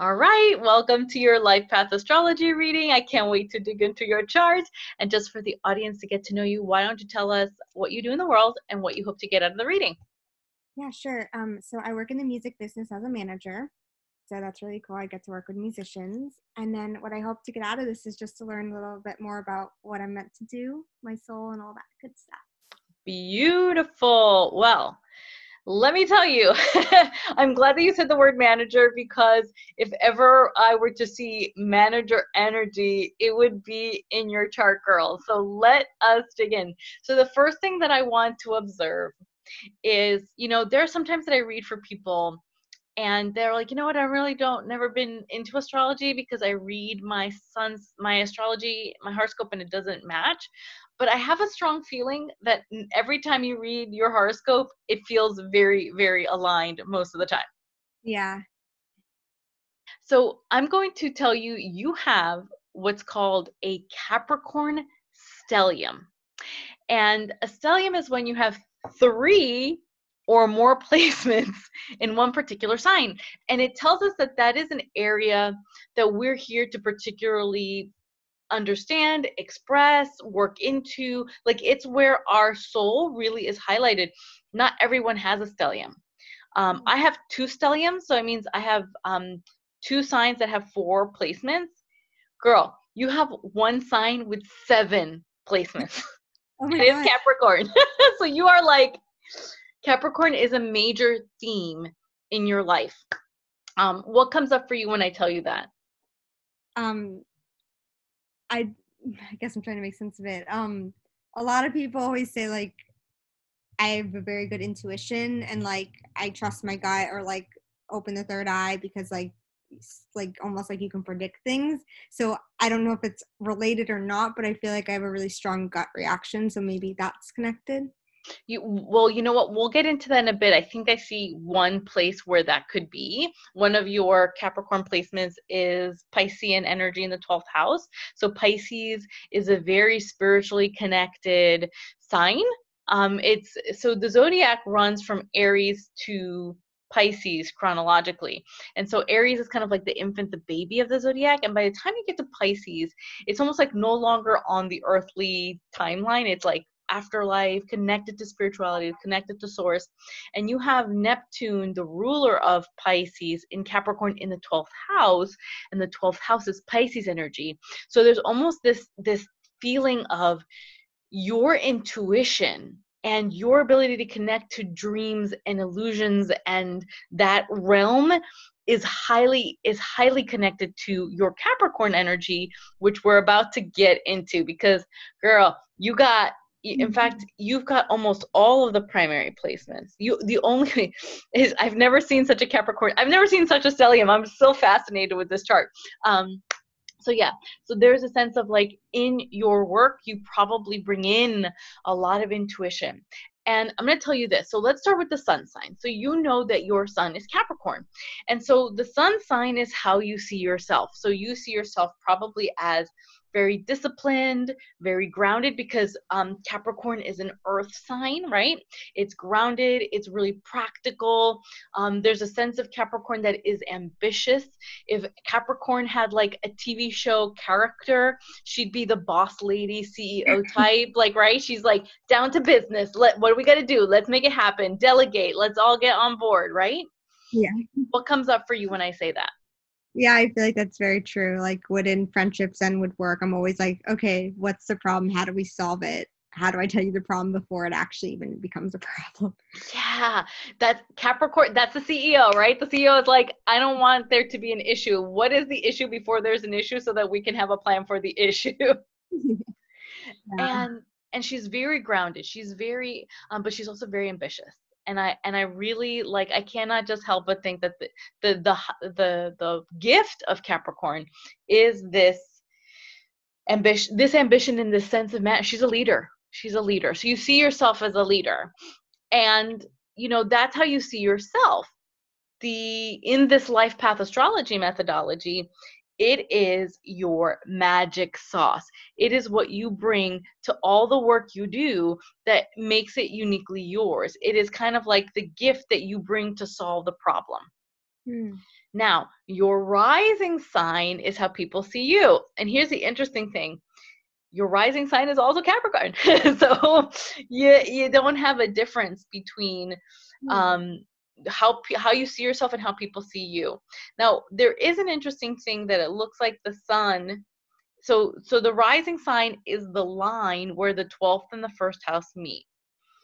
All right, welcome to your Life Path Astrology reading. I can't wait to dig into your chart. And just for the audience to get to know you, why don't you tell us what you do in the world and what you hope to get out of the reading? Yeah, sure. Um, so I work in the music business as a manager. So that's really cool. I get to work with musicians. And then what I hope to get out of this is just to learn a little bit more about what I'm meant to do, my soul, and all that good stuff. Beautiful. Well, let me tell you, I'm glad that you said the word manager because if ever I were to see manager energy, it would be in your chart, girl. So let us dig in. So, the first thing that I want to observe is, you know, there are sometimes that I read for people and they're like, you know what, I really don't, never been into astrology because I read my sun's, my astrology, my horoscope, and it doesn't match but I have a strong feeling that every time you read your horoscope, it feels very, very aligned most of the time. Yeah. So I'm going to tell you, you have what's called a Capricorn stellium. And a stellium is when you have three or more placements in one particular sign. And it tells us that that is an area that we're here to particularly understand, express, work into. Like it's where our soul really is highlighted. Not everyone has a stellium. Um, I have two stelliums, so it means I have um, two signs that have four placements. Girl, you have one sign with seven placements. Oh it is Capricorn. so you are like, Capricorn is a major theme in your life. Um, what comes up for you when I tell you that? Um, I I guess I'm trying to make sense of it. Um, a lot of people always say like I have a very good intuition and like I trust my gut or like open the third eye because like like almost like you can predict things. So I don't know if it's related or not, but I feel like I have a really strong gut reaction. So maybe that's connected. You well, you know what? We'll get into that in a bit. I think I see one place where that could be. One of your Capricorn placements is Piscean energy in the 12th house. So Pisces is a very spiritually connected sign. Um, it's so the zodiac runs from Aries to Pisces chronologically. And so Aries is kind of like the infant, the baby of the zodiac. And by the time you get to Pisces, it's almost like no longer on the earthly timeline. It's like afterlife, connected to spirituality, connected to source. And you have Neptune, the ruler of Pisces, in Capricorn in the 12th house, and the 12th house is Pisces energy. So there's almost this this feeling of your intuition and your ability to connect to dreams and illusions and that realm is highly is highly connected to your capricorn energy which we're about to get into because girl you got in mm-hmm. fact you've got almost all of the primary placements you the only is i've never seen such a capricorn i've never seen such a stellium i'm still fascinated with this chart um so yeah so there's a sense of like in your work you probably bring in a lot of intuition and I'm going to tell you this. So let's start with the sun sign. So you know that your sun is Capricorn. And so the sun sign is how you see yourself. So you see yourself probably as very disciplined, very grounded because um, Capricorn is an earth sign, right? It's grounded, it's really practical. Um, there's a sense of Capricorn that is ambitious. If Capricorn had like a TV show character, she'd be the boss lady, CEO type, like, right? She's like, down to business. Let, what do we got to do? Let's make it happen. Delegate. Let's all get on board, right? Yeah. What comes up for you when I say that? Yeah, I feel like that's very true. Like within friendships and with work, I'm always like, okay, what's the problem? How do we solve it? How do I tell you the problem before it actually even becomes a problem? Yeah, that's Capricorn. That's the CEO, right? The CEO is like, I don't want there to be an issue. What is the issue before there's an issue so that we can have a plan for the issue? yeah. And and she's very grounded. She's very, um, but she's also very ambitious and I and I really like I cannot just help but think that the the the the, the gift of Capricorn is this ambition this ambition in the sense of man she's a leader she's a leader. So you see yourself as a leader. And you know that's how you see yourself. The in this life path astrology methodology it is your magic sauce. It is what you bring to all the work you do that makes it uniquely yours. It is kind of like the gift that you bring to solve the problem. Hmm. Now, your rising sign is how people see you. And here's the interesting thing your rising sign is also Capricorn. so you, you don't have a difference between hmm. um, how how you see yourself and how people see you. Now, there is an interesting thing that it looks like the sun so so the rising sign is the line where the 12th and the first house meet.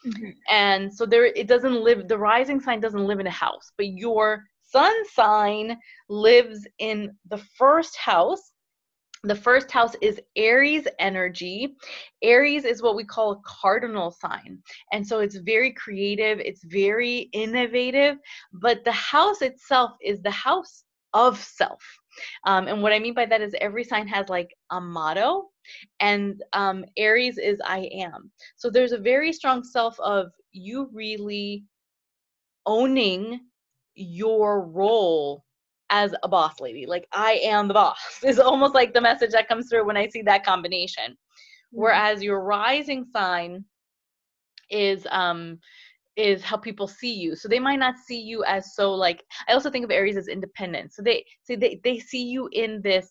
Mm-hmm. And so there it doesn't live the rising sign doesn't live in a house, but your sun sign lives in the first house the first house is Aries energy. Aries is what we call a cardinal sign. And so it's very creative, it's very innovative, but the house itself is the house of self. Um, and what I mean by that is every sign has like a motto, and um, Aries is I am. So there's a very strong self of you really owning your role as a boss lady. Like I am the boss is almost like the message that comes through when I see that combination. Mm-hmm. Whereas your rising sign is um is how people see you. So they might not see you as so like I also think of Aries as independent. So they so they, they see you in this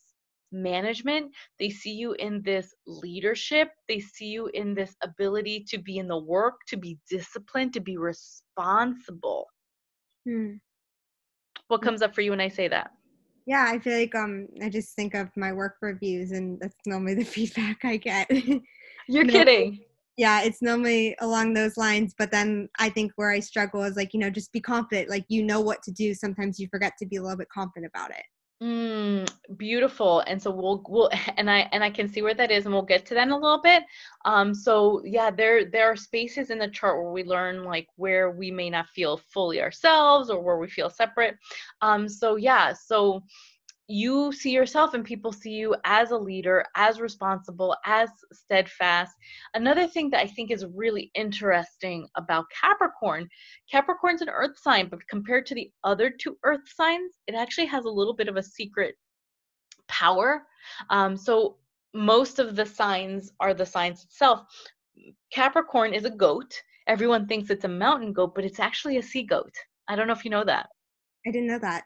management, they see you in this leadership, they see you in this ability to be in the work, to be disciplined, to be responsible. Hmm. What comes up for you when I say that? Yeah, I feel like um I just think of my work reviews and that's normally the feedback I get. You're kidding yeah it's normally along those lines but then i think where i struggle is like you know just be confident like you know what to do sometimes you forget to be a little bit confident about it mm, beautiful and so we'll we'll and i and i can see where that is and we'll get to that in a little bit. Um so yeah there there are spaces in the chart where we learn like where we may not feel fully ourselves or where we feel separate. Um so yeah so you see yourself and people see you as a leader, as responsible, as steadfast. Another thing that I think is really interesting about Capricorn, Capricorn's an earth sign, but compared to the other two earth signs, it actually has a little bit of a secret power. Um, so most of the signs are the signs itself. Capricorn is a goat. Everyone thinks it's a mountain goat, but it's actually a sea goat. I don't know if you know that. I didn't know that.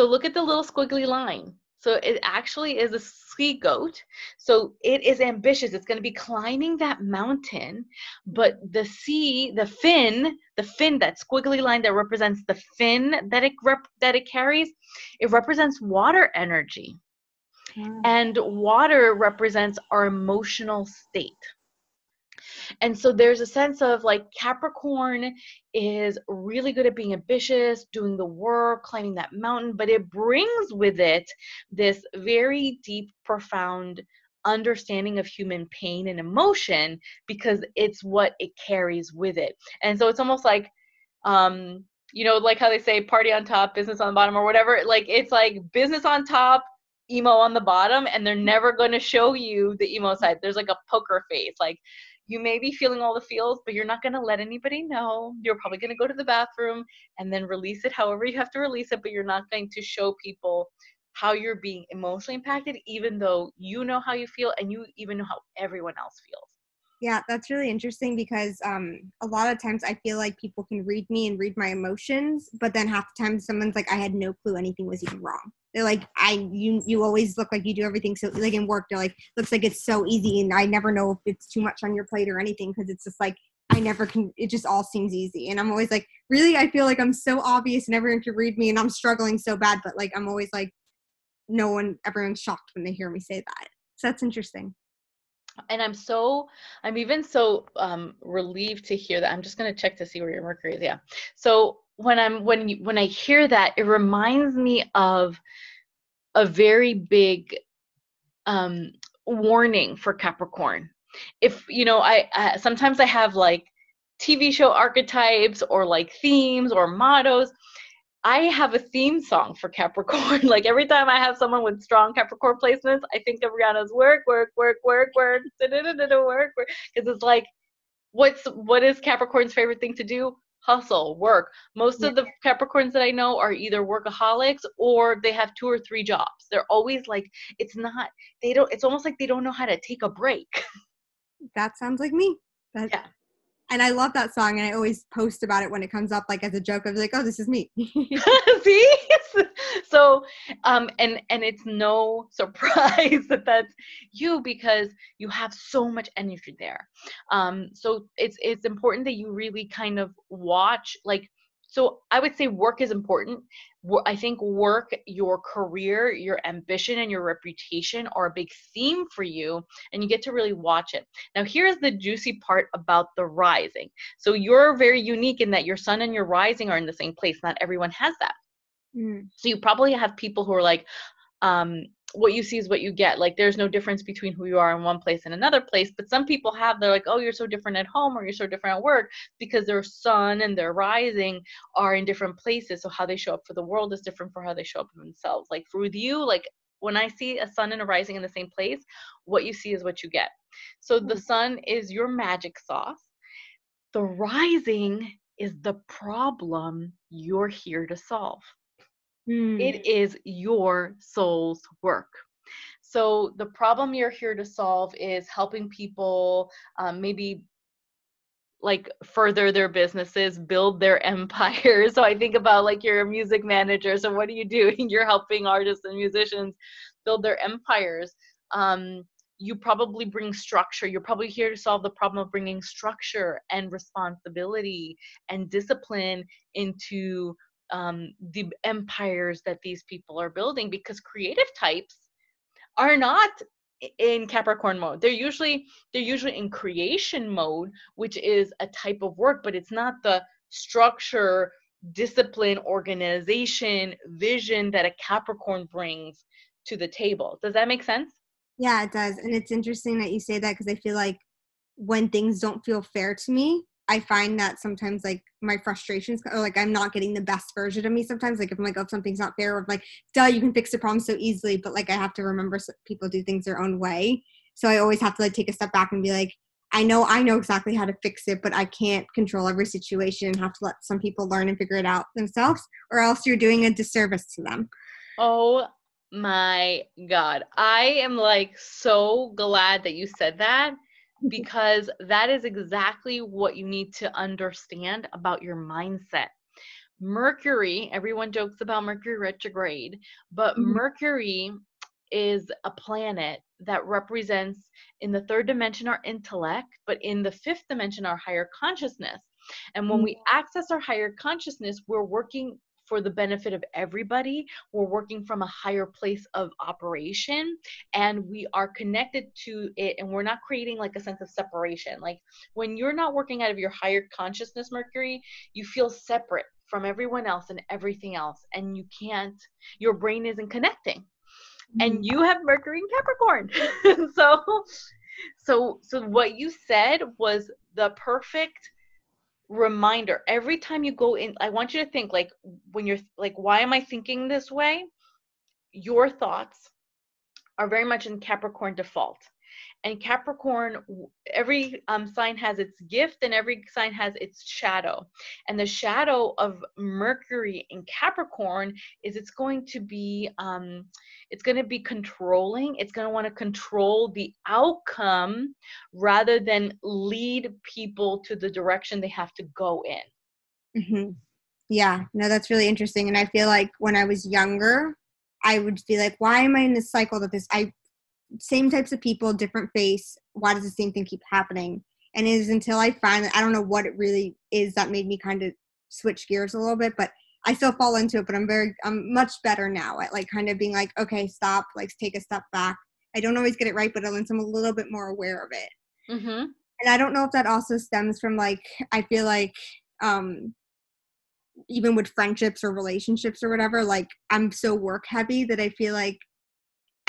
So look at the little squiggly line. So it actually is a sea goat. So it is ambitious. It's going to be climbing that mountain, but the sea, the fin, the fin, that squiggly line that represents the fin that it rep- that it carries, it represents water energy. Hmm. And water represents our emotional state. And so there's a sense of like Capricorn is really good at being ambitious, doing the work, climbing that mountain, but it brings with it this very deep, profound understanding of human pain and emotion because it's what it carries with it. And so it's almost like, um, you know, like how they say party on top, business on the bottom, or whatever. Like it's like business on top, emo on the bottom, and they're never going to show you the emo side. There's like a poker face. Like you may be feeling all the feels, but you're not going to let anybody know. You're probably going to go to the bathroom and then release it however you have to release it, but you're not going to show people how you're being emotionally impacted, even though you know how you feel and you even know how everyone else feels. Yeah, that's really interesting because um, a lot of times I feel like people can read me and read my emotions, but then half the time someone's like, I had no clue anything was even wrong they're like i you you always look like you do everything so like in work. They're like looks like it's so easy and i never know if it's too much on your plate or anything because it's just like i never can it just all seems easy. And i'm always like really? I feel like i'm so obvious and everyone can read me and i'm struggling so bad but like i'm always like no one everyone's shocked when they hear me say that. So that's interesting. And i'm so i'm even so um relieved to hear that. I'm just going to check to see where your mercury is. Yeah. So when I'm when you, when I hear that, it reminds me of a very big um, warning for Capricorn. If you know, I, sometimes I have like TV show archetypes or like themes or mottos. I have a theme song for Capricorn. like every time I have someone with strong Capricorn placements, I think of Rihanna's work, work, work, work, work, work, work, because it's like, what's what is Capricorn's favorite thing to do? Hustle, work. Most yeah. of the Capricorns that I know are either workaholics or they have two or three jobs. They're always like, it's not, they don't, it's almost like they don't know how to take a break. That sounds like me. That, yeah. And I love that song, and I always post about it when it comes up, like as a joke. I was like, "Oh, this is me." See, so um and and it's no surprise that that's you because you have so much energy there um so it's it's important that you really kind of watch like so I would say work is important. I think work, your career, your ambition, and your reputation are a big theme for you, and you get to really watch it. Now, here's the juicy part about the rising. So you're very unique in that your sun and your rising are in the same place. Not everyone has that. Mm. So you probably have people who are like, um, what you see is what you get. Like there's no difference between who you are in one place and another place. But some people have, they're like, oh, you're so different at home or you're so different at work because their sun and their rising are in different places. So how they show up for the world is different for how they show up for themselves. Like for you, like when I see a sun and a rising in the same place, what you see is what you get. So the hmm. sun is your magic sauce. The rising is the problem you're here to solve. Mm. It is your soul's work. So the problem you're here to solve is helping people um, maybe like further their businesses, build their empires. So I think about like you're a music manager. So what are you doing? You're helping artists and musicians build their empires. Um, you probably bring structure. You're probably here to solve the problem of bringing structure and responsibility and discipline into um, the empires that these people are building because creative types are not in capricorn mode. They're usually they're usually in creation mode which is a type of work but it's not the structure discipline organization vision that a capricorn brings to the table. Does that make sense? Yeah it does and it's interesting that you say that because i feel like when things don't feel fair to me I find that sometimes like my frustrations or like I'm not getting the best version of me sometimes. Like if I'm like, oh, something's not fair, or like, duh, you can fix the problem so easily. But like I have to remember people do things their own way. So I always have to like take a step back and be like, I know I know exactly how to fix it, but I can't control every situation and have to let some people learn and figure it out themselves, or else you're doing a disservice to them. Oh my God. I am like so glad that you said that because that is exactly what you need to understand about your mindset. Mercury, everyone jokes about Mercury retrograde, but mm-hmm. Mercury is a planet that represents in the third dimension our intellect, but in the fifth dimension our higher consciousness. And when mm-hmm. we access our higher consciousness, we're working for the benefit of everybody. We're working from a higher place of operation and we are connected to it and we're not creating like a sense of separation. Like when you're not working out of your higher consciousness, Mercury, you feel separate from everyone else and everything else and you can't, your brain isn't connecting. And mm-hmm. you have Mercury in Capricorn. so so so what you said was the perfect reminder every time you go in i want you to think like when you're like why am i thinking this way? Your thoughts are very much in capricorn default and capricorn every um, sign has its gift and every sign has its shadow. And the shadow of mercury in capricorn is it's going to be um, it's going to be controlling. It's going to want to control the outcome rather than lead people to the direction they have to go in. Mm-hmm. yeah no that's really interesting and i feel like when i was younger i would be like why am i in this cycle that this i same types of people, different face. Why does the same thing keep happening? And it is until I find that I don't know what it really is that made me kind of switch gears a little bit, but I still fall into it. But I'm very, I'm much better now at like kind of being like, okay, stop, like take a step back. I don't always get it right, but at least I'm a little bit more aware of it. Mm-hmm. And I don't know if that also stems from like I feel like um even with friendships or relationships or whatever, like I'm so work heavy that I feel like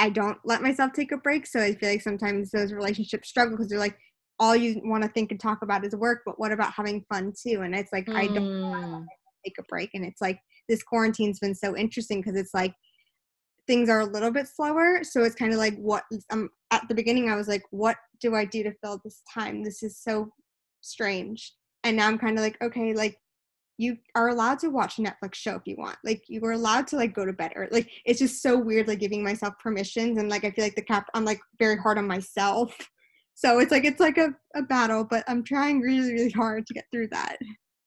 I don't let myself take a break. So I feel like sometimes those relationships struggle because they're like, all you want to think and talk about is work, but what about having fun too? And it's like, mm. I don't mm. take a break. And it's like, this quarantine's been so interesting because it's like, things are a little bit slower. So it's kind of like, what, um, at the beginning, I was like, what do I do to fill this time? This is so strange. And now I'm kind of like, okay, like, you are allowed to watch a Netflix show if you want. Like you are allowed to like go to bed or like it's just so weird like giving myself permissions and like I feel like the cap I'm like very hard on myself. So it's like it's like a, a battle, but I'm trying really, really hard to get through that.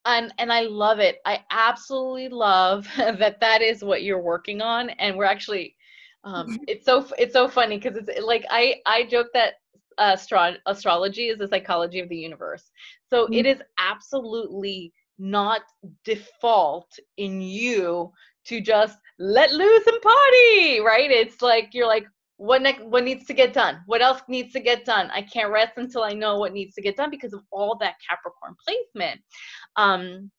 and and I love it. I absolutely love that that is what you're working on, and we're actually. Um, it's so it's so funny because it's like I I joke that astro- astrology is the psychology of the universe. So mm-hmm. it is absolutely not default in you to just let loose and party, right? It's like you're like, what next what needs to get done? What else needs to get done? I can't rest until i know what needs to get done because of all that capricorn placement. Um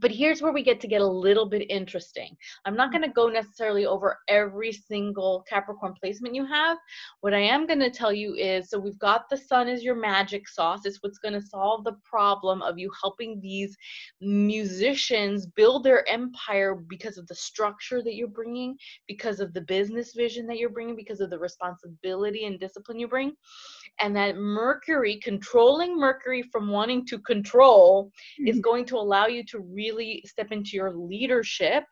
but here's where we get to get a little bit interesting. I'm not going to go necessarily over every single Capricorn placement you have. What I am going to tell you is so we've got the sun as your magic sauce. It's what's going to solve the problem of you helping these musicians build their empire because of the structure that you're bringing, because of the business vision that you're bringing, because of the responsibility and discipline you bring. And that Mercury, controlling Mercury from wanting to control, mm-hmm. is going to allow you to really really step into your leadership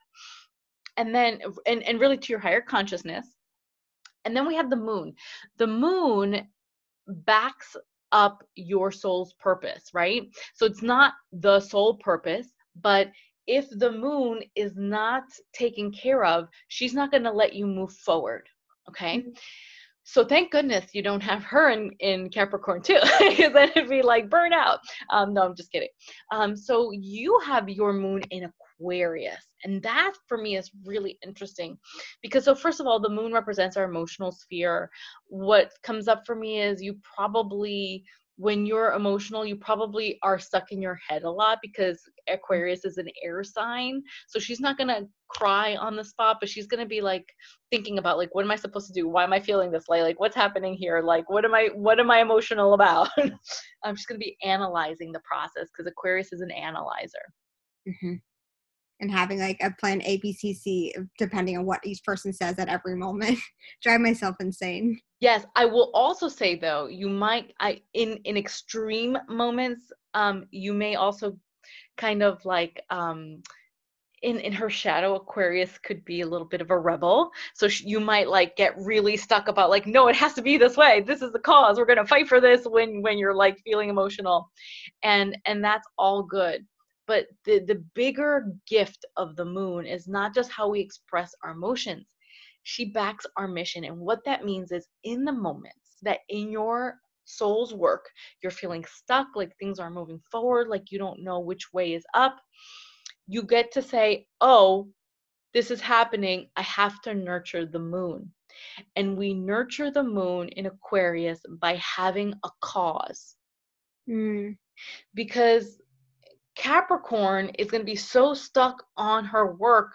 and then and, and really to your higher consciousness. And then we have the moon. The moon backs up your soul's purpose right? So it's not the sole purpose but if the moon is not taken care of she's not going to let you move forward okay? Mm-hmm. So thank goodness you don't have her in, in Capricorn too, because then it'd be like burnout. Um, no, I'm just kidding. Um, so you have your moon in Aquarius, and that for me is really interesting because so first of all, the moon represents our emotional sphere. What comes up for me is you probably when you're emotional, you probably are stuck in your head a lot because Aquarius is an air sign. So she's not going to cry on the spot, but she's going to be like thinking about like what am I supposed to do? Why am I feeling this way? Like what's happening here? Like what am I what am I emotional about? I'm just going to be analyzing the process because Aquarius is an analyzer. Mm-hmm. And having like a plan A, B, C, C, depending on what each person says at every moment, drive myself insane. Yes, I will also say though, you might I in in extreme moments, um, you may also kind of like um in in her shadow aquarius could be a little bit of a rebel. So you might like get really stuck about like no it has to be this way. This is the cause. We're going to fight for this when when you're like feeling emotional. And and that's all good but the the bigger gift of the moon is not just how we express our emotions she backs our mission. And what that means is in the moments that in your soul's work, you're feeling stuck, like things are moving forward, like you don't know which way is up, you get to say, oh, this is happening. I have to nurture the moon. And we nurture the moon in Aquarius by having a cause. Mm. Because Capricorn is going to be so stuck on her work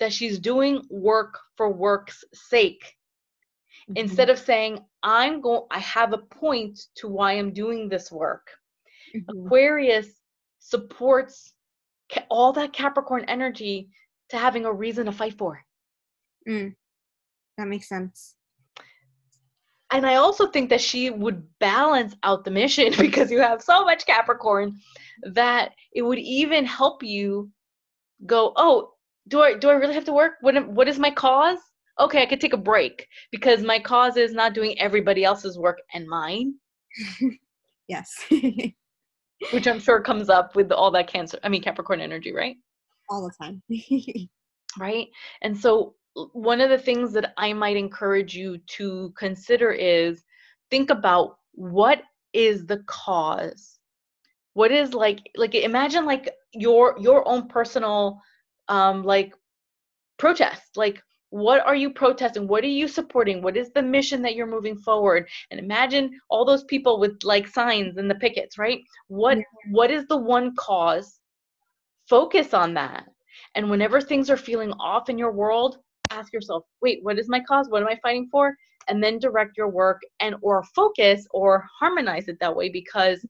that she's doing work for work's sake. Mm-hmm. Instead of saying, I'm going I have a point to why I'm doing this work. Mm-hmm. Aquarius supports all that Capricorn energy to having a reason to fight for. Mm. That makes sense and I also think that she would balance out the mission because you have so much Capricorn that it would even help you go, oh, do I do I really have to work? What what is my cause? Okay, I could take a break because my cause is not doing everybody else's work and mine. yes. Which I'm sure comes up with all that cancer, I mean Capricorn energy, right? All the time. right? And so one of the things that I might encourage you to consider is think about what is the cause? What is like like imagine like your your own personal um like protest like what are you protesting? What are you supporting? What is the mission that you're moving forward? And imagine all those people with like signs and the pickets right? What what is the one cause? Focus on that. And whenever things are feeling off in your world ask yourself, wait, what is my cause? What am I fighting for? And then direct your work and or focus or harmonize it that way because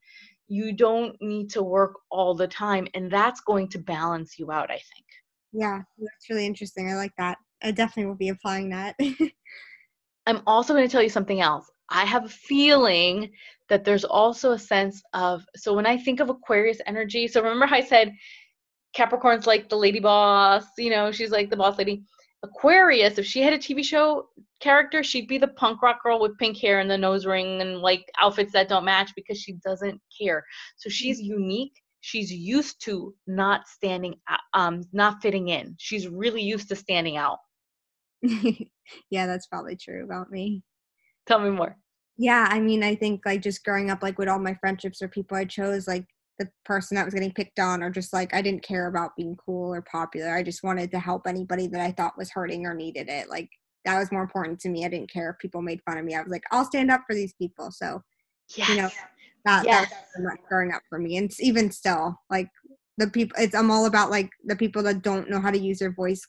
you don't need to work all the time and that's going to balance you out, I think. Yeah, that's really interesting. I like that. I definitely will be applying that. I'm also going to tell you something else. I have a feeling that there's also a sense of so when I think of Aquarius energy, so remember how I said Capricorn's like the lady boss, you know, she's like the boss lady. Aquarius, if she had a TV show character, she'd be the punk rock girl with pink hair and the nose ring and like outfits that don't match because she doesn't care. So she's unique. she's used to not standing um not fitting in she's really used to standing out yeah that's probably true about me tell me more yeah i mean i think like just growing up like with all my friendships or people i chose like the person that was getting picked on or just like i didn't care about being cool or popular i just wanted to help anybody that i thought was hurting or needed it like that was more important to me i didn't care if people made fun of me i was like i'll stand up for these people so yes. you know that, yes. that's growing up for me and even still like the people it's i'm all about like the people that don't know how to use their voice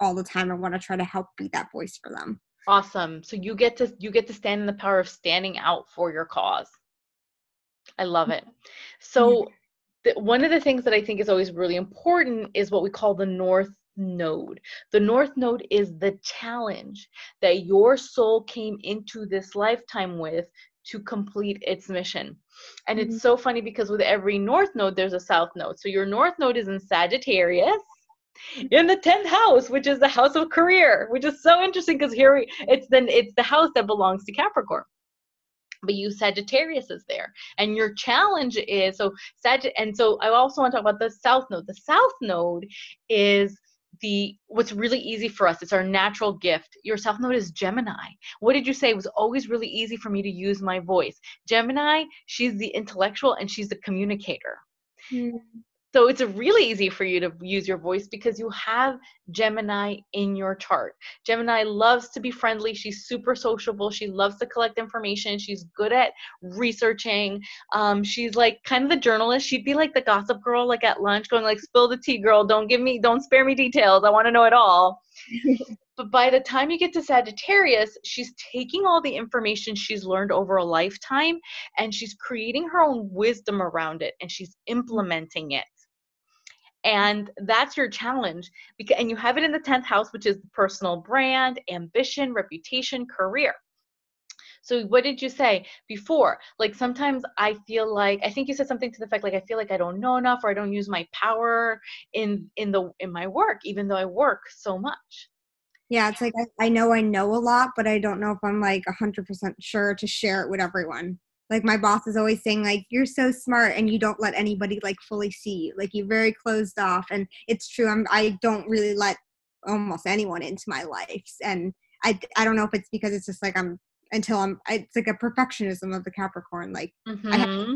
all the time i want to try to help be that voice for them awesome so you get to you get to stand in the power of standing out for your cause i love it so the, one of the things that i think is always really important is what we call the north node. The north node is the challenge that your soul came into this lifetime with to complete its mission. And mm-hmm. it's so funny because with every north node, there's a south node. So your north node is in Sagittarius in the 10th house which is the house of career which is so interesting because here we, it's then it's the house that belongs to capricorn but you Sagittarius is there. And your challenge is so Sag and so I also want to talk about the south node. The south node is the what's really easy for us it's our natural gift your south node is gemini what did you say it was always really easy for me to use my voice gemini she's the intellectual and she's the communicator mm. So it's really easy for you to use your voice because you have Gemini in your chart. Gemini loves to be friendly. She's super sociable. She loves to collect information. She's good at researching. Um, she's like kind of the journalist. She'd be like the gossip girl, like at lunch, going like, "Spill the tea, girl. Don't give me, don't spare me details. I want to know it all." but by the time you get to Sagittarius, she's taking all the information she's learned over a lifetime and she's creating her own wisdom around it and she's implementing it and that's your challenge because and you have it in the 10th house which is personal brand ambition reputation career. So what did you say before? Like sometimes i feel like i think you said something to the fact like i feel like i don't know enough or i don't use my power in in the in my work even though i work so much. Yeah it's like i, I know i know a lot but i don't know if i'm like 100% sure to share it with everyone like my boss is always saying like you're so smart and you don't let anybody like fully see you. Like you're very closed off. And it's true i'm i don't really let almost anyone into my life. And i i don't know if it's because it's just like i'm until i'm it's like a perfectionism of the capricorn like mm-hmm. i have mm-hmm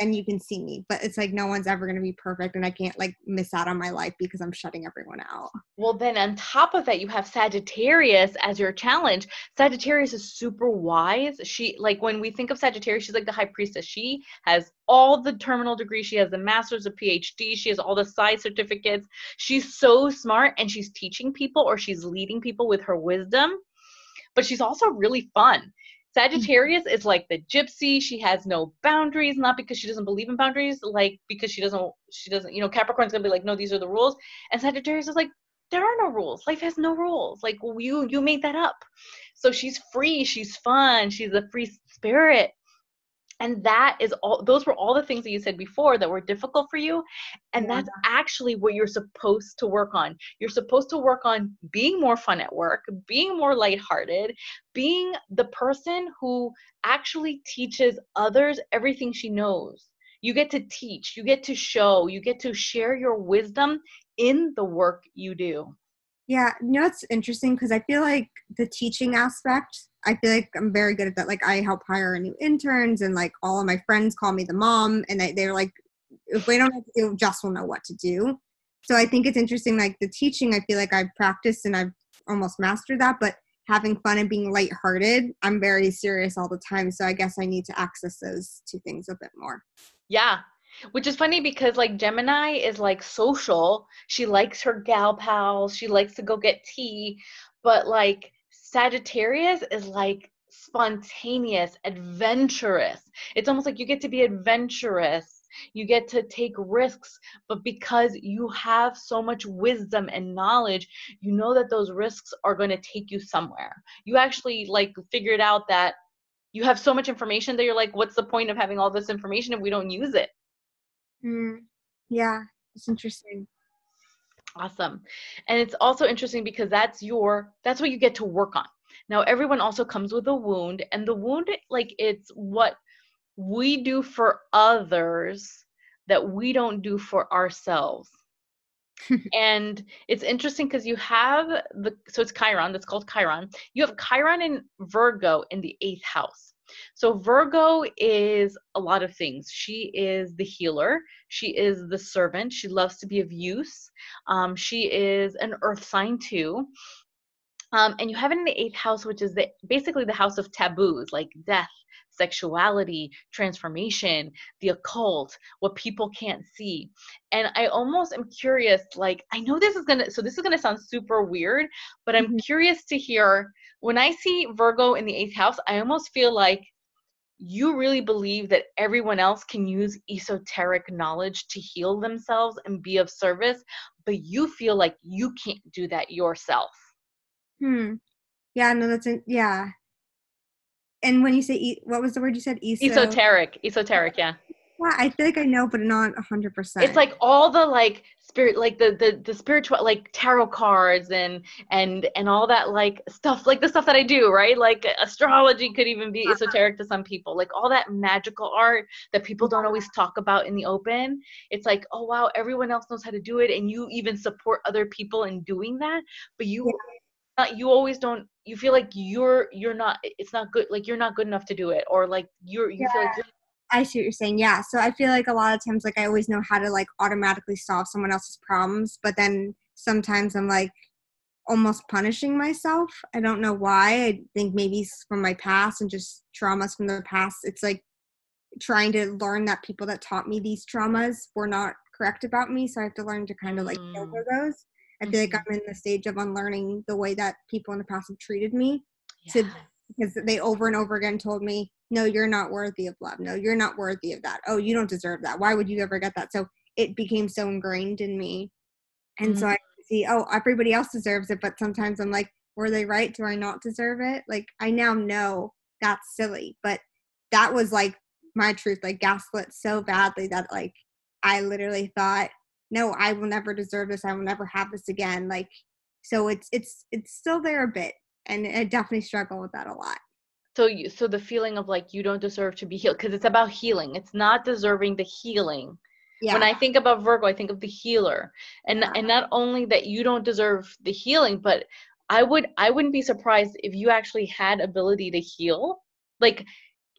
and you can see me but it's like no one's ever going to be perfect and i can't like miss out on my life because i'm shutting everyone out. Well then on top of that you have sagittarius as your challenge. Sagittarius is super wise. She like when we think of sagittarius she's like the high priestess. She has all the terminal degrees. She has the master's a phd she has all the side certificates. She's so smart and she's teaching people or she's leading people with her wisdom but she's also really fun Sagittarius is like the gypsy. She has no boundaries, not because she doesn't believe in boundaries, like because she doesn't, she doesn't, you know, Capricorn's gonna be like, no, these are the rules. And Sagittarius is like, there are no rules. Life has no rules. Like you, you made that up. So she's free. She's fun. She's a free spirit and that is all those were all the things that you said before that were difficult for you. And that's actually what you're supposed to work on. You're supposed to work on being more fun at work being more lighthearted being the person who actually teaches others everything she knows. You get to teach you get to show you get to share your wisdom in the work you do yeah you know it's interesting because i feel like the teaching aspect I feel like I'm very good at that. Like I help hire new interns, and like all of my friends call me the mom, and they, they're like, if we don't know to do, will know what to do. So I think it's interesting. Like the teaching, I feel like I've practiced and I've almost mastered that, but having fun and being lighthearted, I'm very serious all the time. So I guess I need to access those two things a bit more. Yeah. Which is funny because like Gemini is like social. She likes her gal pals. She likes to go get tea. But like Sagittarius is like spontaneous, adventurous. It's almost like you get to be adventurous. You get to take risks, but because you have so much wisdom and knowledge, you know that those risks are going to take you somewhere. You actually like figured out that you have so much information that you're like, what's the point of having all this information if we don't use it? Mm, yeah, it's interesting awesome and it's also interesting because that's your that's what you get to work on now everyone also comes with a wound and the wound like it's what we do for others that we don't do for ourselves. and it's interesting because you have the so it's Chiron, that's called Chiron. You have Chiron in Virgo in the eighth house. So Virgo is a lot of things. She is the healer. She is the servant. She loves to be of use. Um, she is an earth sign too. Um, and you have it in the eighth house, which is the, basically the house of taboos, like death, sexuality, transformation, the occult, what people can't see. And I almost am curious, like, I know this is gonna, so this is gonna sound super weird, but I'm mm-hmm. curious to hear when I see Virgo in the eighth house, I almost feel like you really believe that everyone else can use esoteric knowledge to heal themselves and be of service, but you feel like you can't do that yourself. Hmm. Yeah, no, that's in, yeah. And when you say e- what was the word you said? Eso- esoteric, esoteric, yeah. Yeah, I feel like I know, but not a hundred percent. It's like all the like spirit, like the the the spiritual, like tarot cards and and and all that like stuff, like the stuff that I do, right? Like astrology could even be uh-huh. esoteric to some people. Like all that magical art that people don't always talk about in the open. It's like, oh wow, everyone else knows how to do it, and you even support other people in doing that, but you. Yeah not you always don't you feel like you're you're not it's not good like you're not good enough to do it or like you're you yeah. feel like you're I see what you're saying. Yeah. So I feel like a lot of times, like I always know how to like automatically solve someone else's problems, but then sometimes I'm like almost punishing myself. I don't know why. I think maybe from my past and just traumas from the past. It's like trying to learn that people that taught me these traumas were not correct about me. So I have to learn to kind of like mm. over those. I feel like mm-hmm. I'm in the stage of unlearning the way that people in the past have treated me. Yeah. To because they over and over again told me, no, you're not worthy of love. No, you're not worthy of that. Oh, you don't deserve that. Why would you ever get that? So it became so ingrained in me. And mm-hmm. so I see, oh, everybody else deserves it. But sometimes I'm like, were they right? Do I not deserve it? Like, I now know that's silly. But that was like my truth, like gaslit so badly that like I literally thought no i will never deserve this i will never have this again like so it's it's it's still there a bit and i definitely struggle with that a lot so you so the feeling of like you don't deserve to be healed because it's about healing it's not deserving the healing yeah. when i think about virgo i think of the healer and yeah. and not only that you don't deserve the healing but i would i wouldn't be surprised if you actually had ability to heal like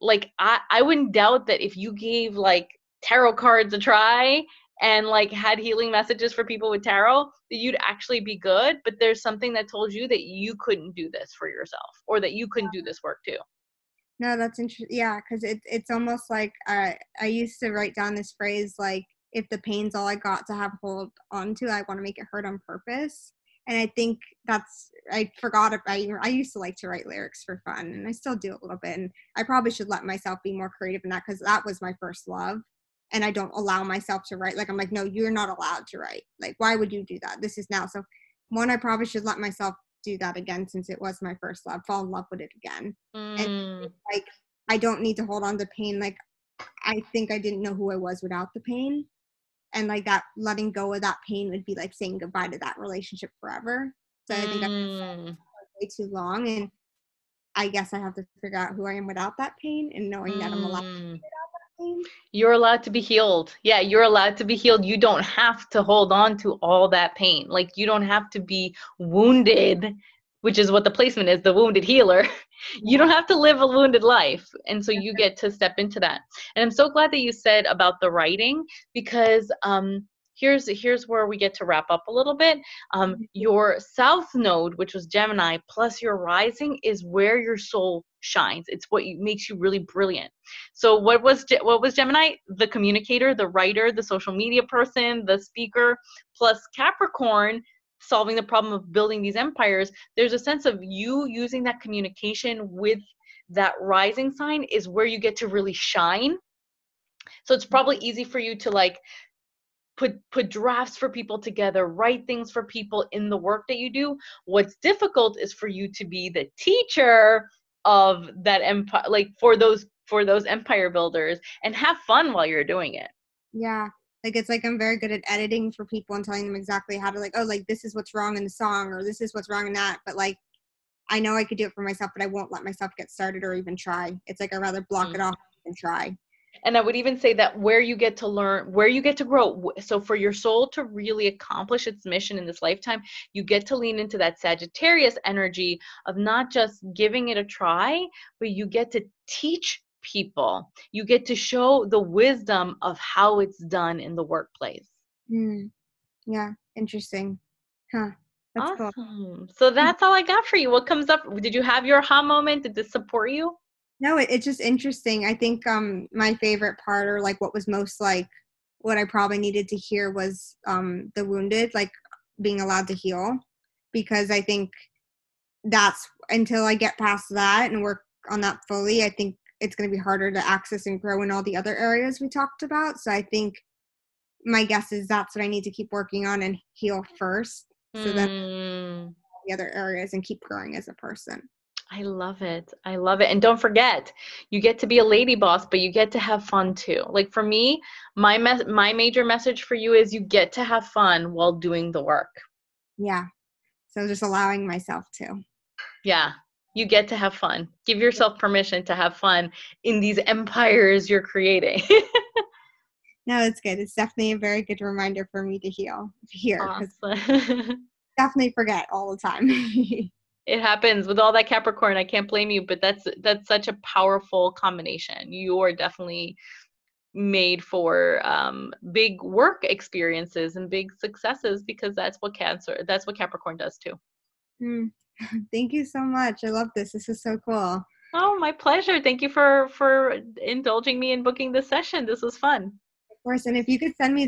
like i i wouldn't doubt that if you gave like tarot cards a try and like had healing messages for people with tarot that you'd actually be good but there's something that told you that you couldn't do this for yourself or that you couldn't do this work too. No that's interesting yeah because it, it's almost like uh, i used to write down this phrase like if the pain's all i got to have hold on to i want to make it hurt on purpose. And i think that's i forgot about i used to like to write lyrics for fun and i still do a little bit and i probably should let myself be more creative in that because that was my first love and I don't allow myself to write. Like I'm like, no, you're not allowed to write. Like, why would you do that? This is now. So one, I probably should let myself do that again since it was my first love, fall in love with it again. Mm. And like I don't need to hold on to pain. Like I think I didn't know who I was without the pain. And like that letting go of that pain would be like saying goodbye to that relationship forever. So I think mm. I way too long. And I guess I have to figure out who I am without that pain and knowing mm. that I'm allowed to mm. You're allowed to be healed. Yeah, you're allowed to be healed. You don't have to hold on to all that pain. Like you don't have to be wounded, which is what the placement is, the wounded healer. you don't have to live a wounded life. And so you get to step into that. And I'm so glad that you said about the writing because um here's here's where we get to wrap up a little bit. Um, mm-hmm. your south node, which was Gemini, plus your rising is where your soul shines. It's what you, makes you really brilliant. So what was what was Gemini? The communicator, the writer, the social media person, the speaker, plus Capricorn solving the problem of building these empires. There's a sense of you using that communication with that rising sign is where you get to really shine. So it's probably easy for you to like put put drafts for people together write things for people in the work that you do what's difficult is for you to be the teacher of that empire like for those for those empire builders and have fun while you're doing it. Yeah. Like it's like i'm very good at editing for people and telling them exactly how to like oh like this is what's wrong in the song or this is what's wrong in that but like i know i could do it for myself but i won't let myself get started or even try. It's like i'd rather block mm. it off and try and i would even say that where you get to learn where you get to grow so for your soul to really accomplish its mission in this lifetime you get to lean into that sagittarius energy of not just giving it a try but you get to teach people you get to show the wisdom of how it's done in the workplace Mm. Yeah, interesting. Huh. That's cool. so that's all i got for you what comes up did you have your aha moment did this support you No, it, it's just interesting. I think um my favorite part or like what was most like what I probably needed to hear was um the wounded, like being allowed to heal. Because I think that's until I get past that and work on that fully, I think it's gonna be harder to access and grow in all the other areas we talked about. So I think my guess is that's what I need to keep working on and heal first. So then Mm. the other areas and keep growing as a person. I love it. I love it. And don't forget, you get to be a lady boss, but you get to have fun too. Like for me, my mes- my major message for you is you get to have fun while doing the work. Yeah. So just allowing myself to. Yeah. You get to have fun. Give yourself permission to have fun in these empires you're creating. No, it's good. It's definitely a very good reminder for me to heal here. awesome. definitely forget all the time. it happens with all that Capricorn. I can't blame you, but that's that's such a powerful combination. You are definitely made for um, big work experiences and big successes because that's what Cancer, that's what Capricorn does too. Hmm. Thank you so much. I love this. This is so cool. Oh, my pleasure. Thank you for for indulging me in booking this session. This was fun. Of course. And if you could send me